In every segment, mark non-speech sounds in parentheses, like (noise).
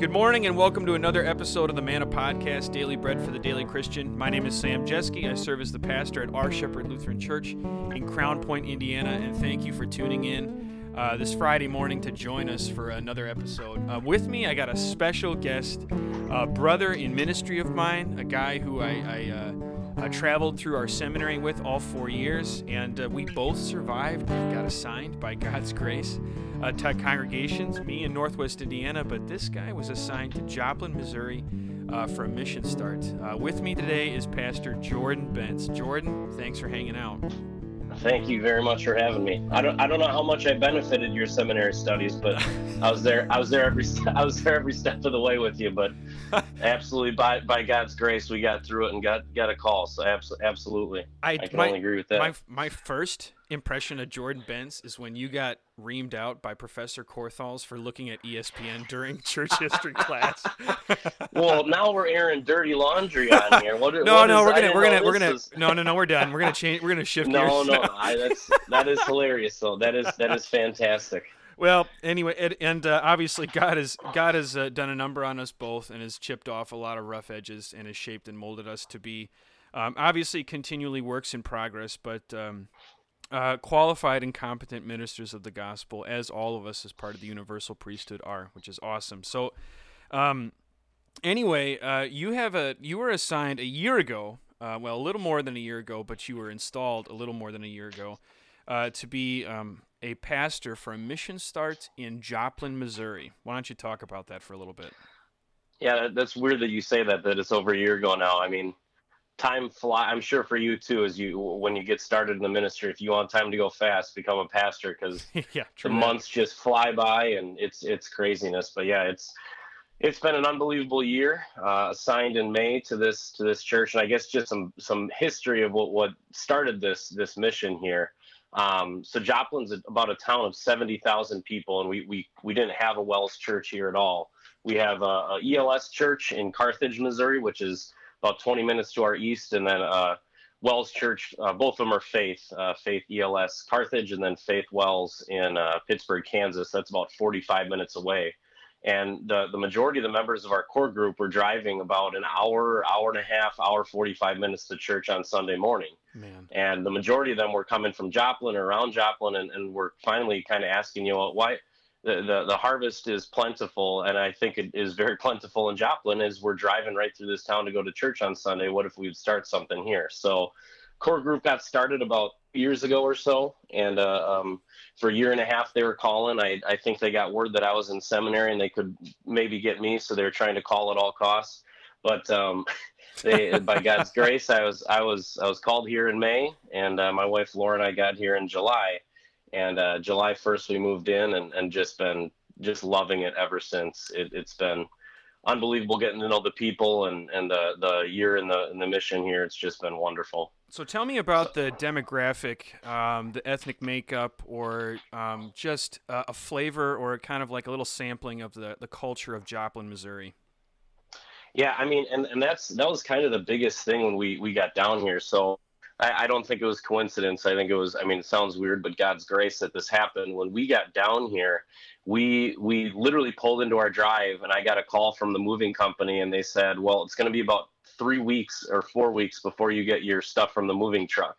Good morning and welcome to another episode of the Manna Podcast, Daily Bread for the Daily Christian. My name is Sam Jeske. I serve as the pastor at Our Shepherd Lutheran Church in Crown Point, Indiana, and thank you for tuning in uh, this Friday morning to join us for another episode. Uh, with me, I got a special guest, a brother in ministry of mine, a guy who I, I uh, uh, traveled through our seminary with all four years, and uh, we both survived. We got assigned by God's grace uh, to congregations, me in Northwest Indiana, but this guy was assigned to Joplin, Missouri uh, for a mission start. Uh, with me today is Pastor Jordan Bence. Jordan, thanks for hanging out. Thank you very much for having me. I don't I don't know how much I benefited your seminary studies, but (laughs) I was there I was there every (laughs) I was there every step of the way with you. But (laughs) absolutely by by God's grace, we got through it and got got a call. So absolutely, I, I can my, only agree with that. My my first impression of Jordan Bence is when you got reamed out by Professor Corthals for looking at ESPN during (laughs) church history class. (laughs) well, now we're airing dirty laundry on (laughs) here. What, no, what no, is, we're gonna we're gonna we're gonna is... no no no we're done. We're gonna change. We're gonna shift. No, no, I, that's that is hilarious. So that is that is fantastic. Well, anyway, it, and uh, obviously God has God has uh, done a number on us both and has chipped off a lot of rough edges and has shaped and molded us to be um, obviously continually works in progress, but um, uh, qualified and competent ministers of the gospel, as all of us as part of the universal priesthood are, which is awesome. So, um, anyway, uh, you have a you were assigned a year ago, uh, well, a little more than a year ago, but you were installed a little more than a year ago uh, to be um, a pastor for a mission start in Joplin, Missouri. Why don't you talk about that for a little bit? Yeah, that's weird that you say that. That it's over a year ago now. I mean, time fly i'm sure for you too as you when you get started in the ministry if you want time to go fast become a pastor because (laughs) yeah, the months just fly by and it's it's craziness. But yeah it's it's been an unbelievable year uh, assigned in may to this to this church. And i guess just some some history of what what started this this mission here. Um, so joplin's about a town of 70000 people and we we we didn't have a WELS church here at all. We have a, a els church in carthage missouri which is about 20 minutes to our east, and then uh, WELS Church. Uh, both of them are Faith, uh, Faith ELS Carthage, and then Faith WELS in uh, Pittsburg, Kansas. That's about 45 minutes away. And the, the majority of the members of our core group were driving about an hour, hour and a half, hour 45 minutes to church on Sunday morning. Man. And the majority of them were coming from Joplin or around Joplin, and, and we're finally kind of asking, you know, why the, the, the harvest is plentiful, and I think it is very (laughs) plentiful in Joplin. As we're driving right through this town to go to church on Sunday, what if we'd start something here? So, core group got started about years ago or so, and uh, um, for a year and a half they were calling. I I think they got word that I was in seminary and they could maybe get me, so they were trying to call at all costs. But um, (laughs) they, by God's (laughs) grace, I was I was I was called here in May, and uh, my wife Laura and I got here in July and uh, July 1st we moved in and, and just been just loving it ever since. It, has been unbelievable getting to know the people and, and the, the year in the in the mission here. It's just been wonderful. So tell me about the demographic, um, the ethnic makeup, or um, just uh, a flavor or kind of like a little sampling of the, the culture of Joplin, Missouri. Yeah, I mean, and, and that's that was kind of the biggest thing when we, we got down here. So I, I don't think it was coincidence. I think it was. I mean, it sounds weird, but God's grace that this happened. When we got down here, we we literally pulled into our drive, and I got a call from the moving company, and they said, "Well, it's going to be about three weeks or four weeks before you get your stuff from the moving truck."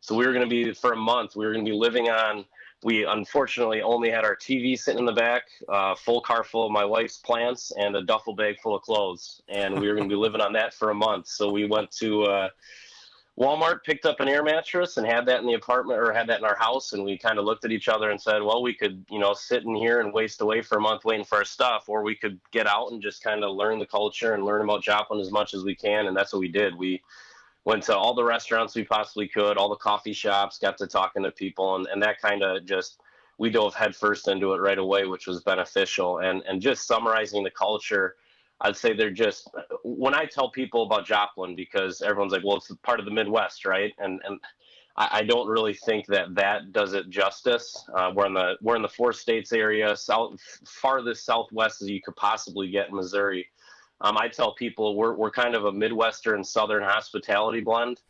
So we were going to be for a month. We were going to be living on. We unfortunately only had our TV sitting in the back, uh, full car full of my wife's plants, and a duffel bag full of clothes, and we were going to be living on that for a month. So we went to. Uh, Walmart picked up an air mattress and had that in the apartment or had that in our house. And we kind of looked at each other and said, well, we could, you know, sit in here and waste away for a month waiting for our stuff, or we could get out and just kind of learn the culture and learn about Joplin as much as we can. And that's what we did. We went to all the restaurants we possibly could, all the coffee shops, got to talking to people. And, and that kind of just, we dove headfirst into it right away, which was beneficial. And, and just summarizing the culture I'd say they're just when I tell people about Joplin because everyone's like, well, it's part of the Midwest, right? And and I, I don't really think that that does it justice. Uh, we're in the we're in the four states area, south farthest southwest as you could possibly get in Missouri. Um, I tell people we're we're kind of a Midwestern Southern hospitality blend.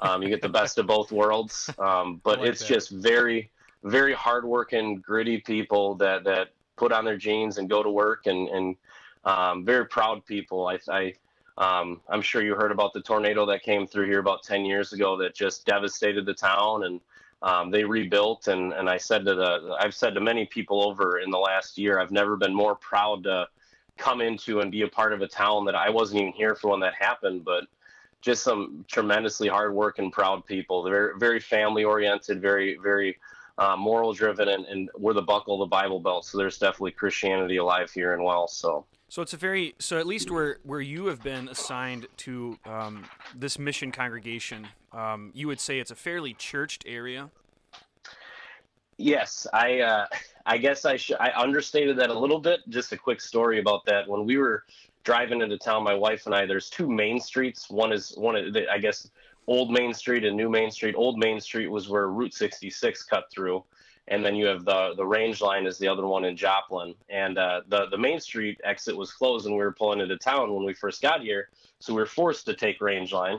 Um, you get the best of both worlds, um, (laughs) but like it's that. just very very hardworking, gritty people that that put on their jeans and go to work and and um, very proud people. I, I um, I'm sure you heard about the tornado that came through here about 10 years ago that just devastated the town and um, they rebuilt. And, and I said to the, I've said to many people over in the last year, I've never been more proud to come into and be a part of a town that I wasn't even here for when that happened, but just some tremendously hard working, proud people. They're very family oriented, very, very uh, moral driven, and, and we're the buckle of the Bible Belt. So there's definitely Christianity alive here and well. So. So it's a very so at least where where you have been assigned to um, this mission congregation, um, you would say it's a fairly churched area. Yes, I uh, I guess I sh- I understated that a little bit. Just a quick story about that. When we were driving into town, my wife and I, there's two main streets. One is one of the, I guess Old Main Street and New Main Street. Old Main Street was where Route 66 cut through, and then you have the the range line is the other one in Joplin. And uh, the the Main Street exit was closed, and we were pulling into town when we first got here, so we were forced to take range line.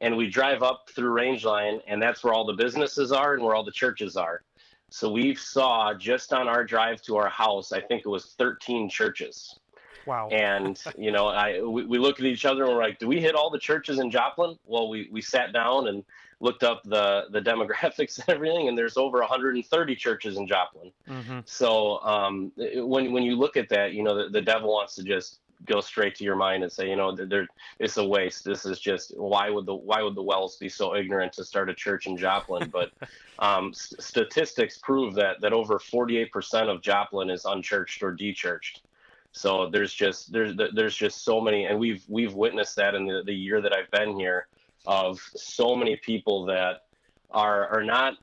And we drive up through range line, and that's where all the businesses are and where all the churches are. So we saw just on our drive to our house, I think it was 13 churches. Wow. And (laughs) you know, I we, we look at each other and we're like, do we hit all the churches in Joplin? Well, we we sat down and looked up the the (laughs) demographics and everything, and there's over 130 churches in Joplin. Mm-hmm. So um, when when you look at that, you know the, the devil wants to just go straight to your mind and say, you know, there it's a waste. This is just why would the why would the WELS be so ignorant to start a church in Joplin? (laughs) But um, st- statistics prove that that over 48% of Joplin is unchurched or dechurched. So there's just there's there's just so many, and we've we've witnessed that in the, the year that I've been here of so many people that are are not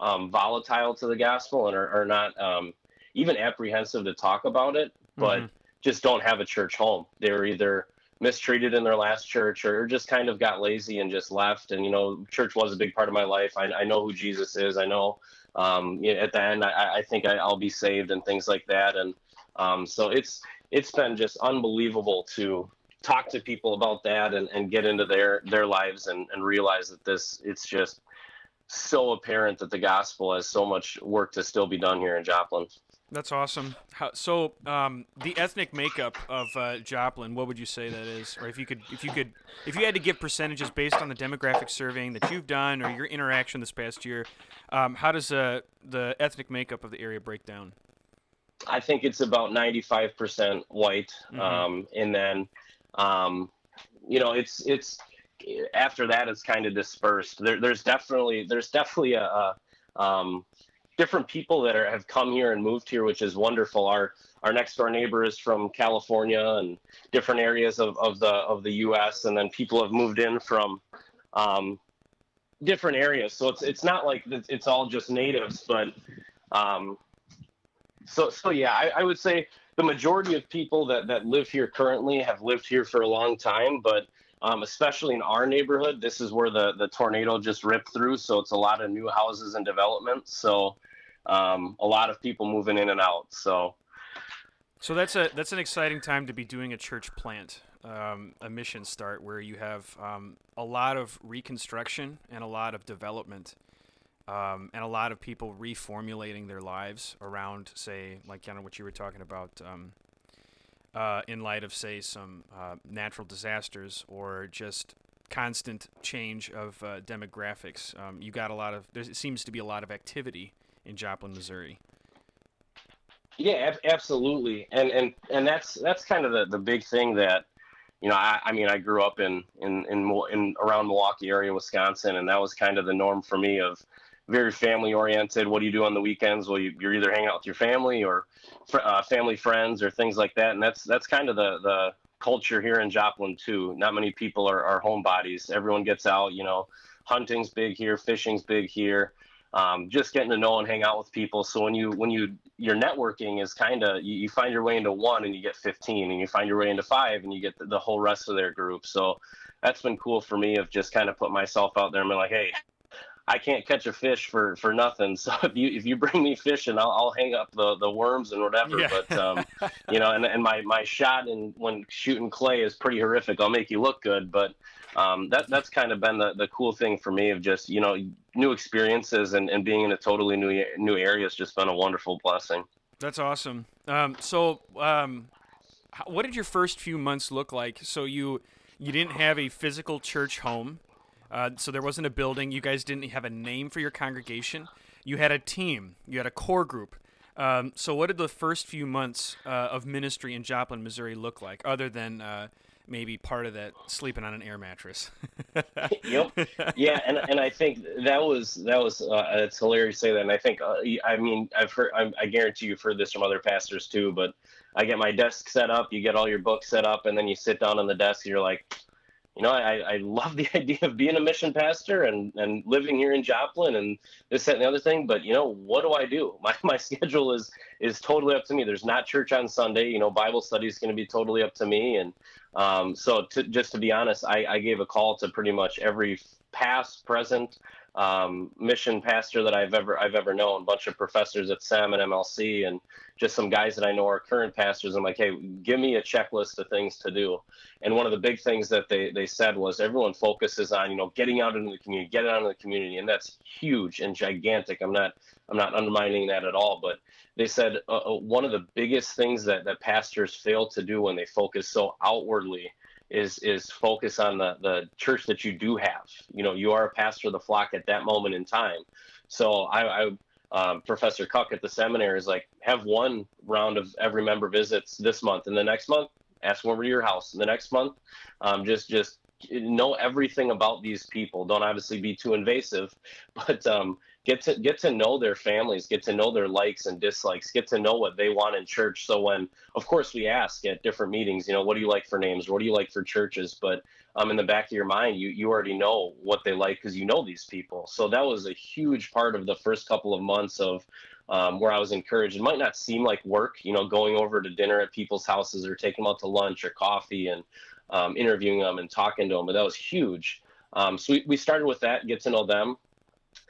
um, volatile to the gospel and are, are not um, even apprehensive to talk about it, but mm-hmm. just don't have a church home. They're either mistreated in their last church or just kind of got lazy and just left. And, you know, church was a big part of my life. I, I know who Jesus is. I know um, you know, at the end, I, I think I, will be saved and things like that. And um, so it's, it's been just unbelievable to talk to people about that and, and get into their their lives and, and realize that this it's just so apparent that the gospel has so much work to still be done here in Joplin. That's awesome. How, so, um, the ethnic makeup of uh, Joplin, what would you say that is? Or if you could, if you could, if you had to give percentages based on the demographic surveying that you've done or your interaction this past year, um, how does uh, the ethnic makeup of the area break down? I think it's about ninety-five percent white, mm-hmm. um, and then um, you know, it's it's after that it's kind of dispersed. There, there's definitely there's definitely a, a um, different people that are, have come here and moved here, which is wonderful. Our our next door neighbor is from California and different areas of, of the of the U.S. and then people have moved in from um, different areas. So it's it's not like it's all just natives, but um, so so yeah, I, I would say the majority of people that, that live here currently have lived here for a long time, but um, especially in our neighborhood, this is where the, the tornado just ripped through. So it's a lot of new houses and development. So um, a lot of people moving in and out. So, so that's a that's an exciting time to be doing a church plant, um, a mission start where you have um, a lot of reconstruction and a lot of development um, and a lot of people reformulating their lives around, say, like kind of what you were talking about, um, uh, in light of, say, some uh, natural disasters or just constant change of uh, demographics. Um, you got a lot of. There seems to be a lot of activity in Joplin, Missouri. Yeah, ab- absolutely, and and and that's that's kind of the the big thing that you know, I, I, mean, I grew up in, in in in around Milwaukee area, Wisconsin, and that was kind of the norm for me of very family oriented. What do you do on the weekends? Well, you, are either hanging out with your family or uh, family friends or things like that. And that's that's kind of the the culture here in Joplin too. Not many people are, are homebodies. Everyone gets out. You know, hunting's big here, fishing's big here. Um, just getting to know and hang out with people. So when you when you your networking is kind of you, you, find your way into one and you get 15, and you find your way into five and you get the, the whole rest of their group. So that's been cool for me of just kind of put myself out there and be like, hey, I can't catch a fish for for nothing. (laughs) So if you if you bring me fishing, I'll, I'll hang up the, the worms and whatever. Yeah. But um, (laughs) you know, and, and my my shot and when shooting clay is pretty horrific. I'll make you look good, but um, that that's kind of been the, the cool thing for me of just you know new experiences and, and being in a totally new new area has just been a wonderful blessing. That's awesome. Um, so um, what did your first few months look like? So you you didn't have a physical church home, uh, so there wasn't a building. You guys didn't have a name for your congregation. You had a team. You had a core group. Um, so what did the first few months uh, of ministry in Joplin, Missouri, look like, other than uh, maybe part of that sleeping on an air mattress? (laughs) yep. Yeah, and and I think that was that was uh, it's hilarious to say that, and I think uh, I mean I've heard I, I guarantee you've heard this from other pastors too, but I get my desk set up, you get all your books set up, and then you sit down on the desk, and you're like, you know, I, I love the (laughs) idea of being a mission pastor and, and living here in Joplin and this, that, and the other thing. But, you know, what do I do? (laughs) My, my schedule is, is totally up to me. There's not church on Sunday. You know, Bible study is going to be totally up to me. And um, so to, just to be honest, I, I gave a call to pretty much every past, present, um, mission pastor that I've ever I've ever known. A bunch of professors at SEM and MLC, and just some guys that I know are current pastors. I'm like, hey, give me a checklist of things to do. And one of the big things that they they said was everyone focuses on you know getting out into the community, getting out into the community, and that's huge and gigantic. I'm not I'm not undermining that at all, but they said uh, uh one of the biggest things that that pastors fail to do when they focus so outwardly is is focus on the the church that you do have. You know, you are a pastor of the flock at that moment in time. So I, I um, Professor Cuck at the seminary is like, have one round of every member visits this month, and the next month ask them over to your house, and the next month, um, just just know everything about these people. Don't obviously be too invasive, (laughs) but um, get to get to know their families, get to know their likes and dislikes, get to know what they want in church. So when, of course, we ask at different meetings, you know, what do you like for names? What do you like for churches? But um, in the back of your mind, you you already know what they like because you know these people. So that was a huge part of the first couple of months of um, where I was encouraged. It might not seem like work, you know, going over to dinner at people's houses or taking them out to lunch or coffee and um, interviewing them and talking to them, but that was huge. Um, so we, we started with that, get to know them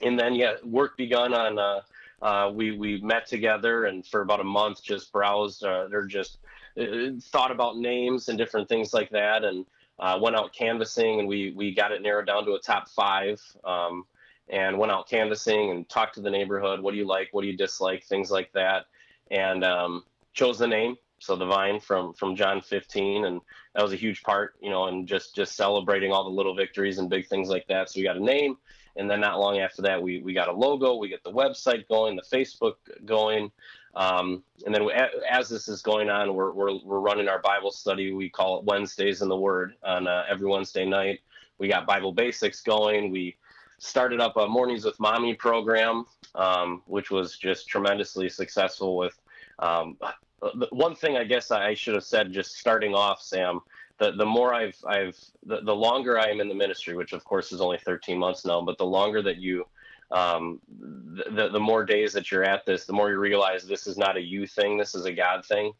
and then yeah, work begun on. Uh, uh, we we met together and for about a month just browsed uh, or just uh, thought about names and different things like that, and uh, went out canvassing and we we got it narrowed down to a top five. Um, and went out canvassing and talked to the neighborhood. What do you like? What do you dislike? Things like that, and um, chose the name. So the vine from from John 15, and that was a huge part, you know, and just just celebrating all the little victories and big things like that. So we got a name, and then not long after that, we, we got a logo, we get the website going, the Facebook going. Um, and then we, as this is going on, we're, we're, we're running our Bible study. We call it Wednesdays in the Word on uh, every Wednesday night. We got Bible basics going. We started up a Mornings with Mommy program, um, which was just tremendously successful with um, one thing I guess I should have said just starting off, Sam, the the more I've I've the, the longer I am in the ministry, which of course is only 13 months now, but the longer that you um, the the more days that you're at this, the more you realize this is not a you thing, this is a God thing.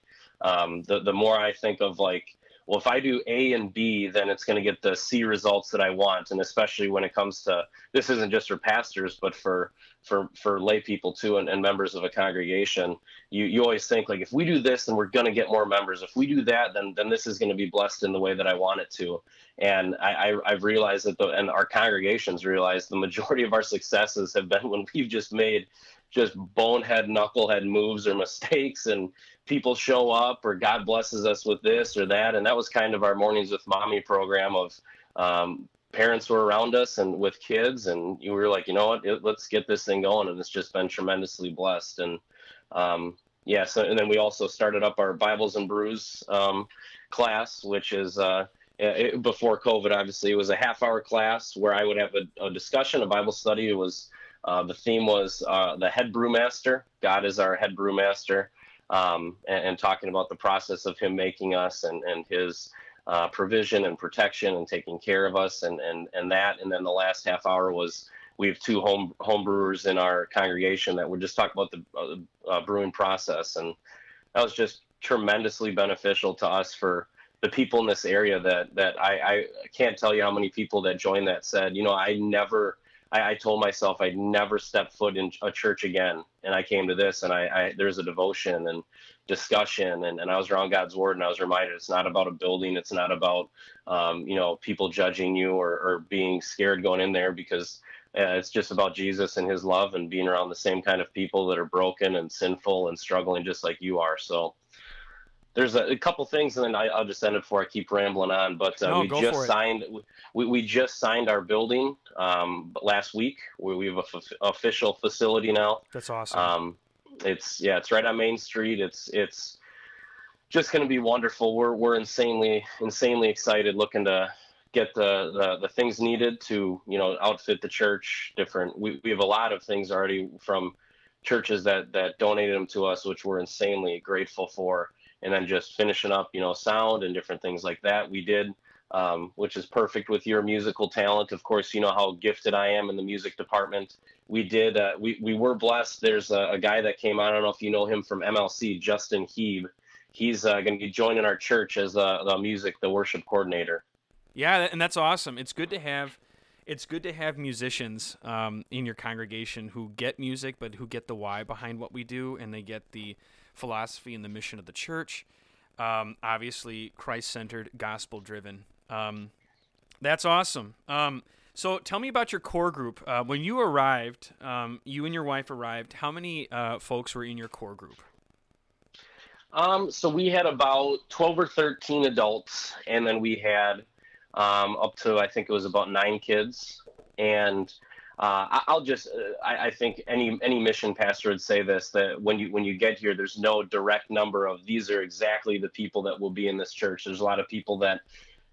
Um, the the more I think of like, well, if I do A and B, then it's going to get the C results that I want, and especially when it comes to this isn't just for pastors, but for for for lay people too and, and members of a congregation you you always think like if we do this then we're going to get more members. If we do that then then this is going to be blessed in the way that i want it to. And i, I have realized that the and our congregations realize the majority of our successes have been when we've just made just bonehead knucklehead moves or mistakes and people show up or god blesses us with this or that. And that was kind of our mornings with mommy program of um, parents were around us and with kids and you were like you know what? It, let's get this thing going and it's just been tremendously blessed. And um, yeah so and then we also started up our bibles and brews um, class which is uh, it, before covid obviously it was a half hour class where i would have a, a discussion a bible study. It was uh, the theme was uh, the head brewmaster. God is our head brewmaster um, and, and talking about the process of him making us and, and his uh, provision and protection and taking care of us and, and, and that. And then the last half hour was we have two home home brewers in our congregation that would just talk about the uh, uh, brewing process. And that was just tremendously beneficial to us for the people in this area that, that I, I can't tell you how many people that joined that said, you know, I never, I, I, told myself I'd never step foot in a church again. And I came to this and I, I there's a devotion and discussion and, and I was around God's word and I was reminded it's not about a building. It's not about, um, you know, people judging you or, or being scared going in there because uh, it's just about Jesus and his love and being around the same kind of people that are broken and sinful and struggling just like you are. So there's a, a, couple things, and then I, will just end it before I keep rambling on. But uh, no, we just signed. We, we just signed our building um, last week. We, we have a f- official facility now. That's awesome. Um, it's yeah, it's right on Main Street. It's it's just going to be wonderful. We're we're insanely insanely excited, looking to get the, the the things needed to you know outfit the church. Different. We we have a lot of things already from churches that that donated them to us, which we're insanely grateful for. And then just finishing up, you know, sound and different things like that. We did. Um, which is perfect with your musical talent. Of course, you know how gifted I am in the music department. We did, uh, we, we were blessed. There's a, a, guy that came on, I don't know if you know him from MLC, Justin Heeb he's uh, going to be joining our church as uh, the music, the worship coordinator. Yeah, and that's awesome. It's good to have. It's good to have musicians um, in your congregation who get music, but who get the why behind what we do, and they get the philosophy and the mission of the church. Um, obviously, Christ-centered, gospel-driven. Um, that's awesome. Um, so, tell me about your core group. Uh, when you arrived, um, you and your wife arrived. How many uh, folks were in your core group? Um, so we had about 12 or 13 adults, and then we had um, up to, I think it was about nine kids. And uh, I'll just, uh, I, I, think any any mission pastor would say this that when you when you get here, there's no direct number of these are exactly the people that will be in this church. There's a lot of people that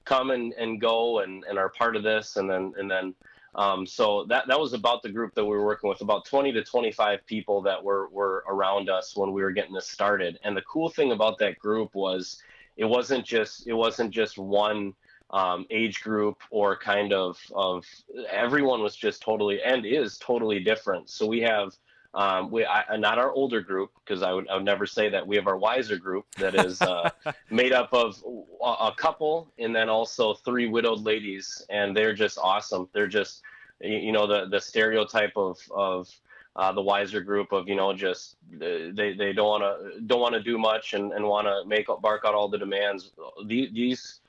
come and, and go and, and are part of this, and then and then um, so that that was about the group that we were working with, about 20 to 25 people that were were around us when we were getting this started. And the cool thing about that group was it wasn't just it wasn't just one um, age group or kind of of everyone was just totally and is totally different. So we have um, we I, not our older group because I would I would never say that we have our wiser group that is uh, (laughs) made up of a, a, couple and then also three widowed ladies and they're just awesome. They're just you know the the stereotype of of uh, the wiser group of you know just they they don't want to don't want to do much and, and want to make bark out all the demands. These these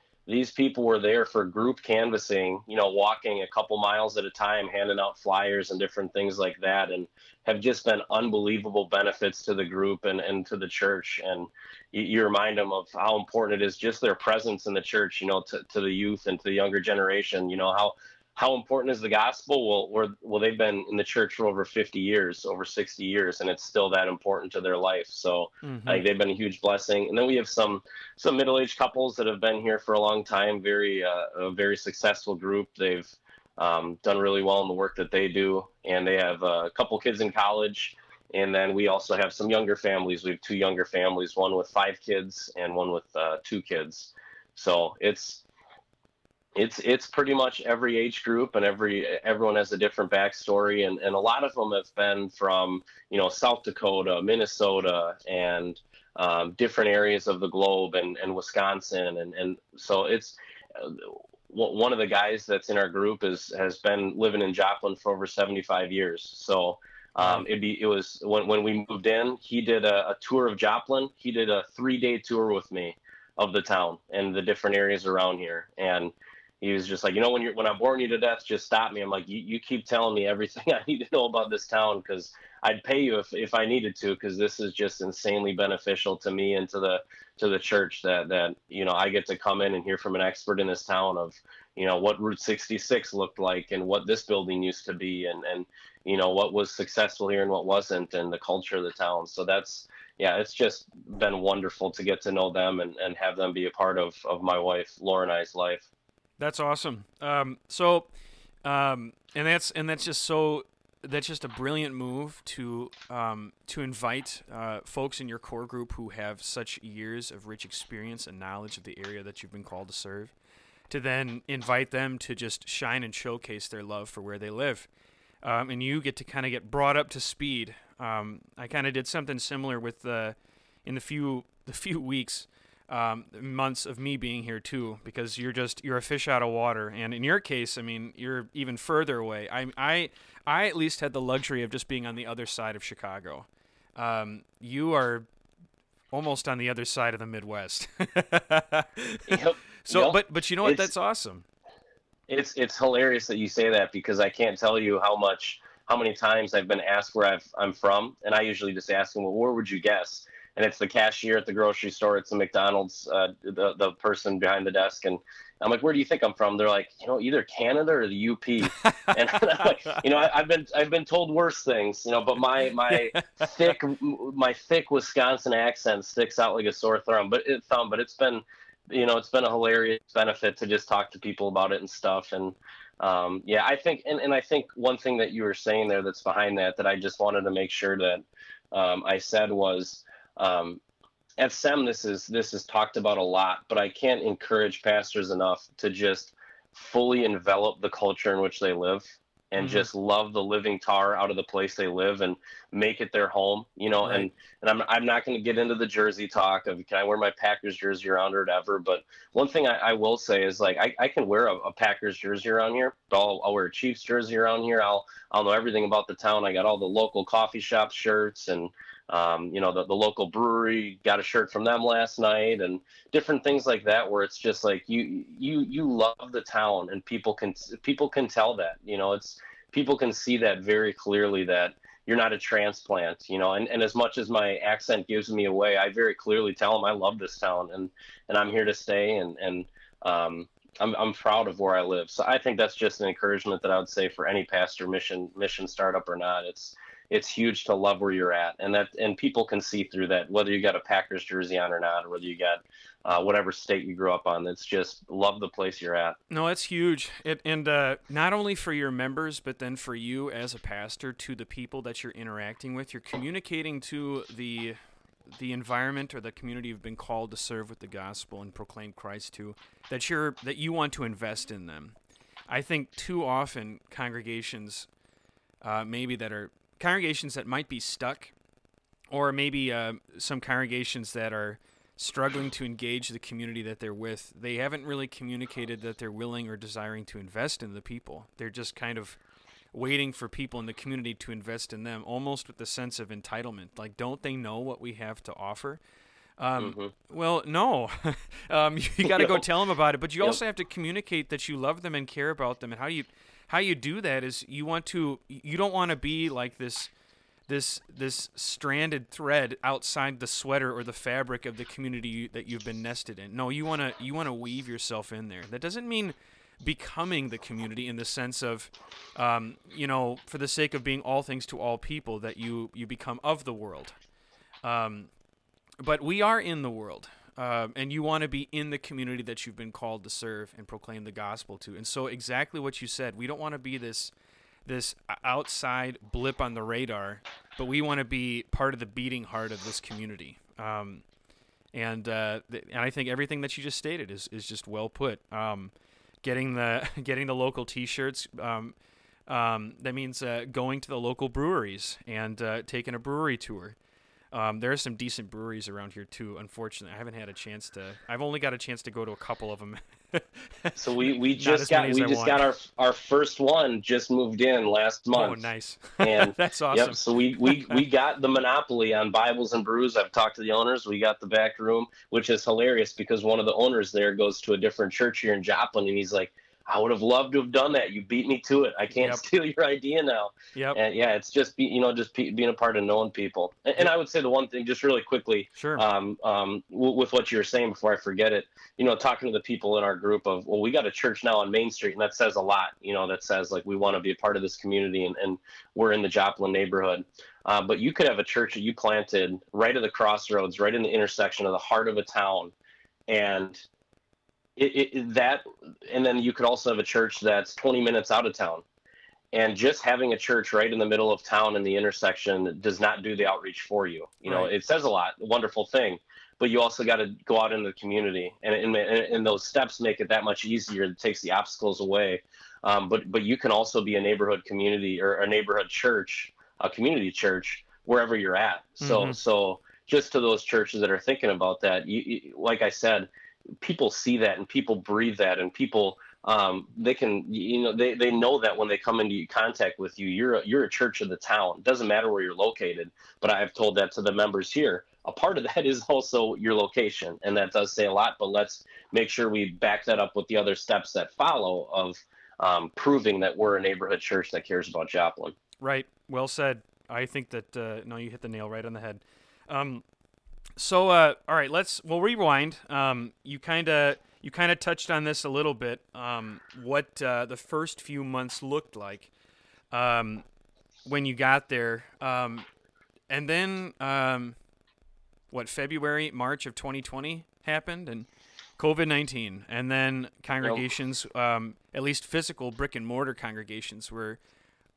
people were there for group canvassing, you know, walking a couple miles at a time, handing out flyers and different things like that, and have just been unbelievable benefits to the group and, and to the church. And you, you remind them of how important it is just their presence in the church, you know, to, to the youth and to the younger generation, you know, how how important is the gospel? Well, we're, well, they've been in the church for over 50 years, over 60 years, and it's still that important to their life. So mm-hmm. I think they've been a huge blessing. And then we have some some middle-aged couples that have been here for a long time. Very uh, a very successful group. They've um, done really well in the work that they do, and they have a couple kids in college. And then we also have some younger families. We have two younger families, one with five kids and one with uh, two kids. So it's it's it's pretty much every age group and every everyone has a different backstory and, and a lot of them have been from you know South Dakota, Minnesota, and um, different areas of the globe and, and Wisconsin and and so it's uh, one of the guys that's in our group is has been living in Joplin for over 75 years. So um, it'd be it was when when we moved in, he did a, a tour of Joplin. He did a three day tour with me of the town and the different areas around here and he was just like, you know, when you're when I'm boring you to death, just stop me. I'm like, you, you keep telling me everything (laughs) I need to know about this town because I'd pay you if, if I needed to because this is just insanely beneficial to me and to the to the church that that you know I get to come in and hear from an expert in this town of you know what Route 66 looked like and what this building used to be and and you know what was successful here and what wasn't and the culture of the town. So that's yeah, it's just been wonderful to get to know them and, and have them be a part of, of my wife Laura and I's life. That's awesome. Um, so, um, and that's and that's just so that's just a brilliant move to um, to invite uh, folks in your core group who have such years of rich experience and knowledge of the area that you've been called to serve, to then invite them to just shine and showcase their love for where they live, um, and you get to kind of get brought up to speed. Um, I kind of did something similar with the in the few the few weeks um, months of me being here too, because you're just you're a fish out of water. And in your case, I mean, you're even further away. I I I at least had the luxury of just being on the other side of Chicago. Um, you are almost on the other side of the Midwest. (laughs) yep. So, yep. but but you know what? It's, That's awesome. It's it's hilarious that you say that because I can't tell you how much how many times I've been asked where i am from, and I usually just ask them, well, where would you guess? And it's the cashier at the grocery store. It's the McDonald's, uh, the the person behind the desk, and I'm like, where do you think I'm from? They're like, you know, either Canada or the UP. (laughs) and I'm like, you know, I, have been I've been told worse things, you know, but my my (laughs) thick my thick Wisconsin accent sticks out like a sore thumb. But it thumb, but it's been, you know, it's been a hilarious benefit to just talk to people about it and stuff. And um, yeah, I think, and, and I think one thing that you were saying there that's behind that that I just wanted to make sure that um, I said was um, at SEM this is this is talked about a lot, but I can't encourage pastors enough to just fully envelop the culture in which they live and mm-hmm. just love the living tar out of the place they live and make it their home, you know. Right. And and I'm I'm not going to get into the jersey talk of can I wear my Packers jersey around or whatever. But one thing I, I will say is like I, I can wear a, a Packers jersey around here, I'll, I'll wear a Chiefs jersey around here. I'll I'll know everything about the town. I got all the local coffee shop shirts and um, you know, the, the local brewery got a shirt from them last night and different things like that where it's just like you you you love the town and people can people can tell that, you know, it's people can see that very clearly that you're not a transplant, you know, and, and as much as my accent gives me away, I very clearly tell them I love this town and, and I'm here to stay and, and, um, I'm, I'm proud of where I live. So I think that's just an encouragement that I would say for any pastor mission, mission startup or not. It's, it's huge to love where you're at, and that and people can see through that whether you got a Packers jersey on or not, or whether you got uh, whatever state you grew up on. It's just love the place you're at. No, that's huge, it, and uh, not only for your members, but then for you as a pastor to the people that you're interacting with. You're communicating to the the environment or the community you've been called to serve with the gospel and proclaim Christ to that you're that you want to invest in them. I think too often congregations, uh, maybe that are congregations that might be stuck, or maybe uh, some congregations that are struggling to engage the community that they're with, they haven't really communicated that they're willing or desiring to invest in the people. They're just kind of waiting for people in the community to invest in them, almost with the sense of entitlement. Like, don't they know what we have to offer? Um, mm-hmm. Well, no. (laughs) um, you got to go (laughs) tell them about it, but you yep. also have to communicate that you love them and care about them. And how you how you do that is you want to you don't want to be like this this this stranded thread outside the sweater or the fabric of the community that you've been nested in. No, you want to you want to weave yourself in there. That doesn't mean becoming the community in the sense of um, you know for the sake of being all things to all people that you you become of the world um, but we are in the world um, and you want to be in the community that you've been called to serve and proclaim the gospel to. And so, exactly what you said, we don't want to be this this outside blip on the radar, but we want to be part of the beating heart of this community. Um, and uh, th- and I think everything that you just stated is, is just well put. Um, getting the (laughs) getting the local T-shirts. Um, um, that means uh, going to the local breweries and uh, taking a brewery tour. Um, there are some decent breweries around here too. Unfortunately, I haven't had a chance to. I've only got a chance to go to a couple of them. (laughs) so we, we just got we just got our our first one just moved in last oh, month. Oh, nice! (laughs) And that's awesome. Yep. So we, we (laughs) we got the monopoly on Bibles and brews. I've talked to the owners. We got the back room, which is hilarious because one of the owners there goes to a different church here in Joplin, and he's like I would have loved to have done that. You beat me to it. I can't yep. (laughs) steal your idea now. Yep. And yeah, it's just be, you know just be, being a part of knowing people. And, and, I would say the one thing, just really quickly, sure. Um, um, w- with what you were saying before I forget it, you know, talking to the people in our group of, well, we got a church now on Main Street, and that says a lot. You know, that says like we want to be a part of this community, and, and we're in the Joplin neighborhood. Uh, but you could have a church that you planted right at the crossroads, right in the intersection of the heart of a town, and it, it, that and then you could also have a church that's 20 minutes out of town. And just having a church right in the middle of town in the intersection does not do the outreach for you. You know it says a lot wonderful thing but you also got to go out into the community and, and, and those steps make it that much easier. It takes the obstacles away. Um, but but you can also be a neighborhood community or a neighborhood church a community church wherever you're at. So mm-hmm. so just to those churches that are thinking about that you, you, like i said people see that and people breathe that and people um, they can you know they, they know that when they come into contact with you you're a, you're a church of the town. It doesn't matter where you're located but i've told that to the members here. A part of that (laughs) is also your location and that does say a lot but let's make sure we back that up with the other steps that follow of um, proving that we're a neighborhood church that cares about joplin. Right. Well said. I think that uh, no you hit the nail right on the head. Um, so uh, all right, let's we'll rewind. Um, you kind of you kind of touched on this a little bit. Um, what uh, the first few months looked like um, when you got there, um, and then um, what February March of 2020 happened and COVID 19, and then congregations, um, at least physical brick and mortar congregations, were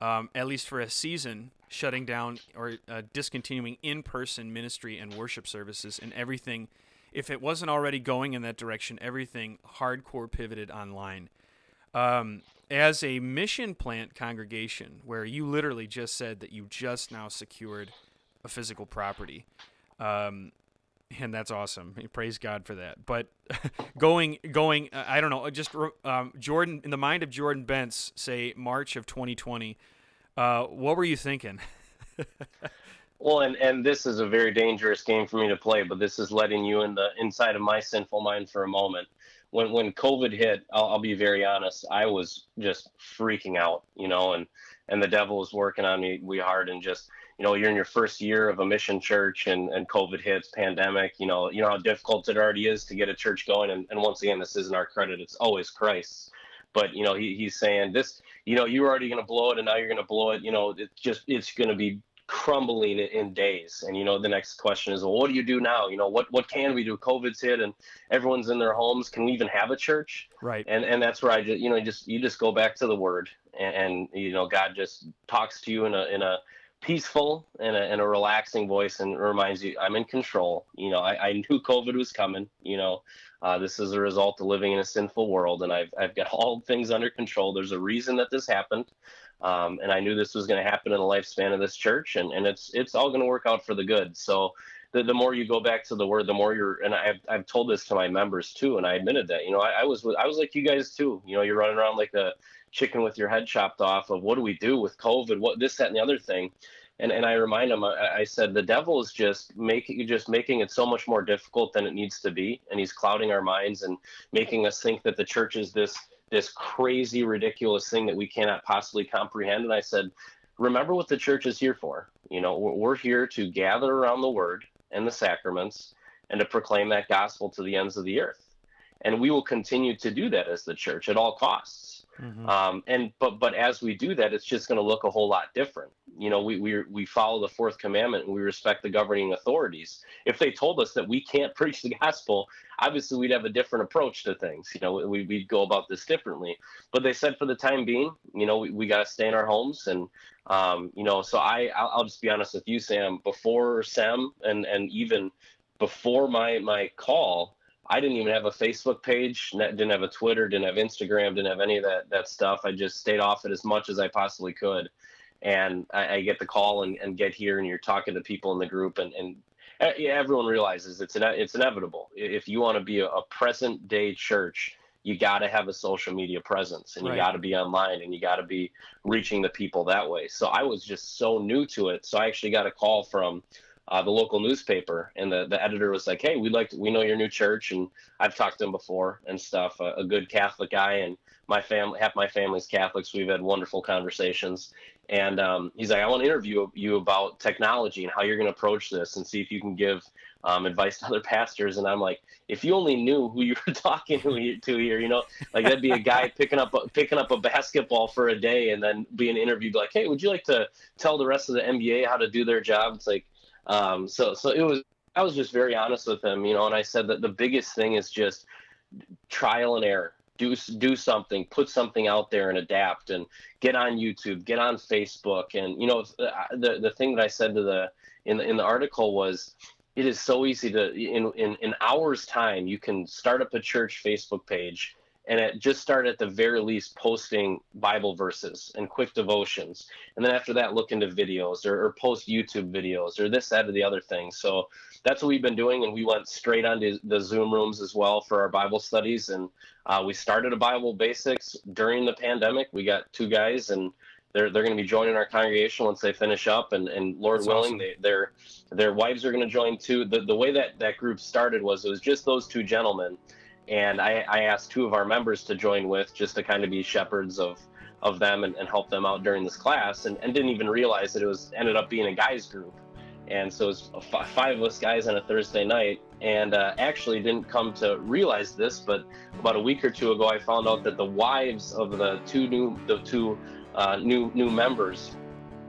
um, at least for a season shutting down or uh, discontinuing in person ministry and worship services and everything. If it wasn't already going in that direction, everything hardcore pivoted online. Um, as a mission plant congregation, where you literally just said that you just now secured a physical property, um, and that's awesome. Praise God for that. But (laughs) going, going, uh, I don't know. Just um, Jordan, in the mind of Jordan Bence, say March of 2020. Uh, what were you thinking? (laughs) well, and and this is a very dangerous game for me to play, but this is letting you in the inside of my sinful mind for a moment. When when COVID hit, I'll, I'll be very honest. I was just freaking out, you know, and and the devil was working on me we hard and just you know, you're in your first year of a mission church and, and COVID hits, pandemic, you know, you know how difficult it already is to get a church going. And, and once again, this isn't our credit. It's always Christ's. But, you know, he, he's saying this, you know, you're already going to blow it and now you're going to blow it. You know, it's just, it's going to be crumbling in days. And, you know, the next question is, well, what do you do now? You know, what, what can we do? COVID's hit and everyone's in their homes. Can we even have a church? Right. And, and that's where I just, you know, just, you just go back to the word and, and you know, God just talks to you in a, in a, peaceful and a, and a relaxing voice and reminds you I'm in control. You know, I, I knew COVID was coming. You know, uh, this is a result of living in a sinful world, and I've I've got (laughs) all things under control. There's a reason that this happened, um, and I knew this was going to happen in the lifespan of this church, and and it's it's all going to work out for the good. So. The, the more you go back to the word, the more you're, and I've, I've told this to my members too, and I admitted that, you know, I, I was, I was like you guys too, you know, you're running around like a, chicken with your head chopped off of what do we do with COVID, what this, that, and the other thing. And and I remind him, I, I said the devil is just making just making it so much more difficult than it needs to be, and he's clouding our minds and making us think that the church is this this crazy, ridiculous thing that we cannot possibly comprehend. And I said, remember what the church is here for. You know, we're here to gather around the word and the sacraments and to proclaim that gospel to the ends of the earth. And we will continue to do that as the church at all costs. Mm-hmm. Um, and but but as we do that, it's just going to look a whole lot different. You know, we we we follow the fourth commandment and we respect the governing authorities. If they told us that we can't (laughs) preach the gospel, obviously we'd have a different approach to things. You know, we we'd go about this differently. But they said for the time being, you know, we, we got to stay in our homes and um, you know, so I I'll, I'll just be honest with you, Sam. Before Sam and and even before my my call I didn't even have a Facebook page, didn't have a Twitter, didn't have Instagram, didn't have any of that that stuff. I just stayed off it as much as I possibly could. And I, I get the call and, and get here, and you're talking to people in the group, and, and everyone realizes it's it's inevitable. If you want to be a, a present day church, you got to have a social media presence, and you got to be online, and you got to be reaching the people that way. So I was just so new to it. So I actually got a call from uh, the local newspaper, and the, the editor was like, "Hey, we'd like to, we know your new church, and I've talked to him before and stuff. Uh, a good Catholic guy, and my family, half my family's Catholics. We've had wonderful conversations, and um, he's like, I want to interview you about technology and how you're going to approach this, and see if you can give um, advice to other pastors. And I'm like, if you only knew who you were (laughs) talking to here, you know, like that'd be a guy picking up picking up a basketball for a day, and then being interviewed like, hey, would you like to tell the rest of the NBA how to do their job? It's like um, so so it was I was just very honest with him, you know, and I said that the biggest thing is just trial and error. Do do something, put something out there, and adapt, and get on YouTube, get on Facebook, and you know uh, the the thing that I said to the in the in the article was it is so easy to in in in hours time you can start up a church Facebook page and it just start at the very least posting Bible verses and quick devotions. And then after that, look into videos or, or, post YouTube videos or this, that, or the other thing. So that's what we've been doing. And we went straight onto the Zoom rooms as well for our Bible studies. And uh, we started a Bible basics during the pandemic. We got two guys and they're, they're going to be joining our congregation once they finish up and, and Lord that's willing, awesome. they, their, their wives are going to join too. The, the way that that group started was it was just those two gentlemen and I, I, asked two of our members to join with just to kind of be shepherds of of them and, and help them out during this class and, and, didn't even realize that it was ended up being a guys group and so it was five of us guys on a Thursday night, and uh, actually didn't come to realize this, but about a week or two ago, I found out that the wives of the two new the two uh, new new members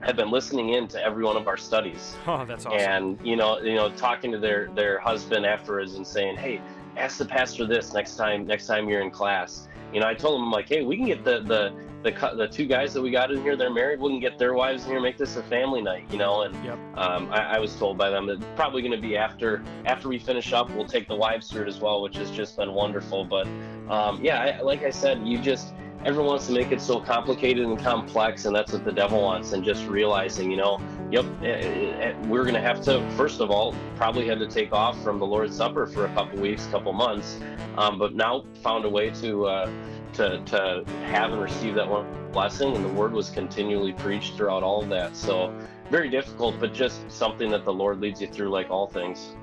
have been listening in to every one of our studies. (laughs) Oh, that's awesome. And you know, you know, talking to their their husband afterwards and saying, "Hey, ask the pastor this next time next time you're in class." You know, I told them like, "Hey, we can get the the the the two guys that we got in here, they're married. We can get their wives in here, make this a family night, you know. And yep. um, I, I, was told by them that probably going to be after after we finish up, we'll take the wives through it as well, which has just been wonderful. But um, yeah, I, like I said, you just everyone wants to make it so complicated and complex, and that's what the devil wants. And just realizing, you know, yep, eh, eh, eh, we're going to have to first of all probably had to take off from the Lord's Supper for a couple weeks, couple months, um, but now found a way to. Uh, to, to have and receive that one blessing and the word was continually preached throughout all of that so very difficult but just something that the lord leads you through like all things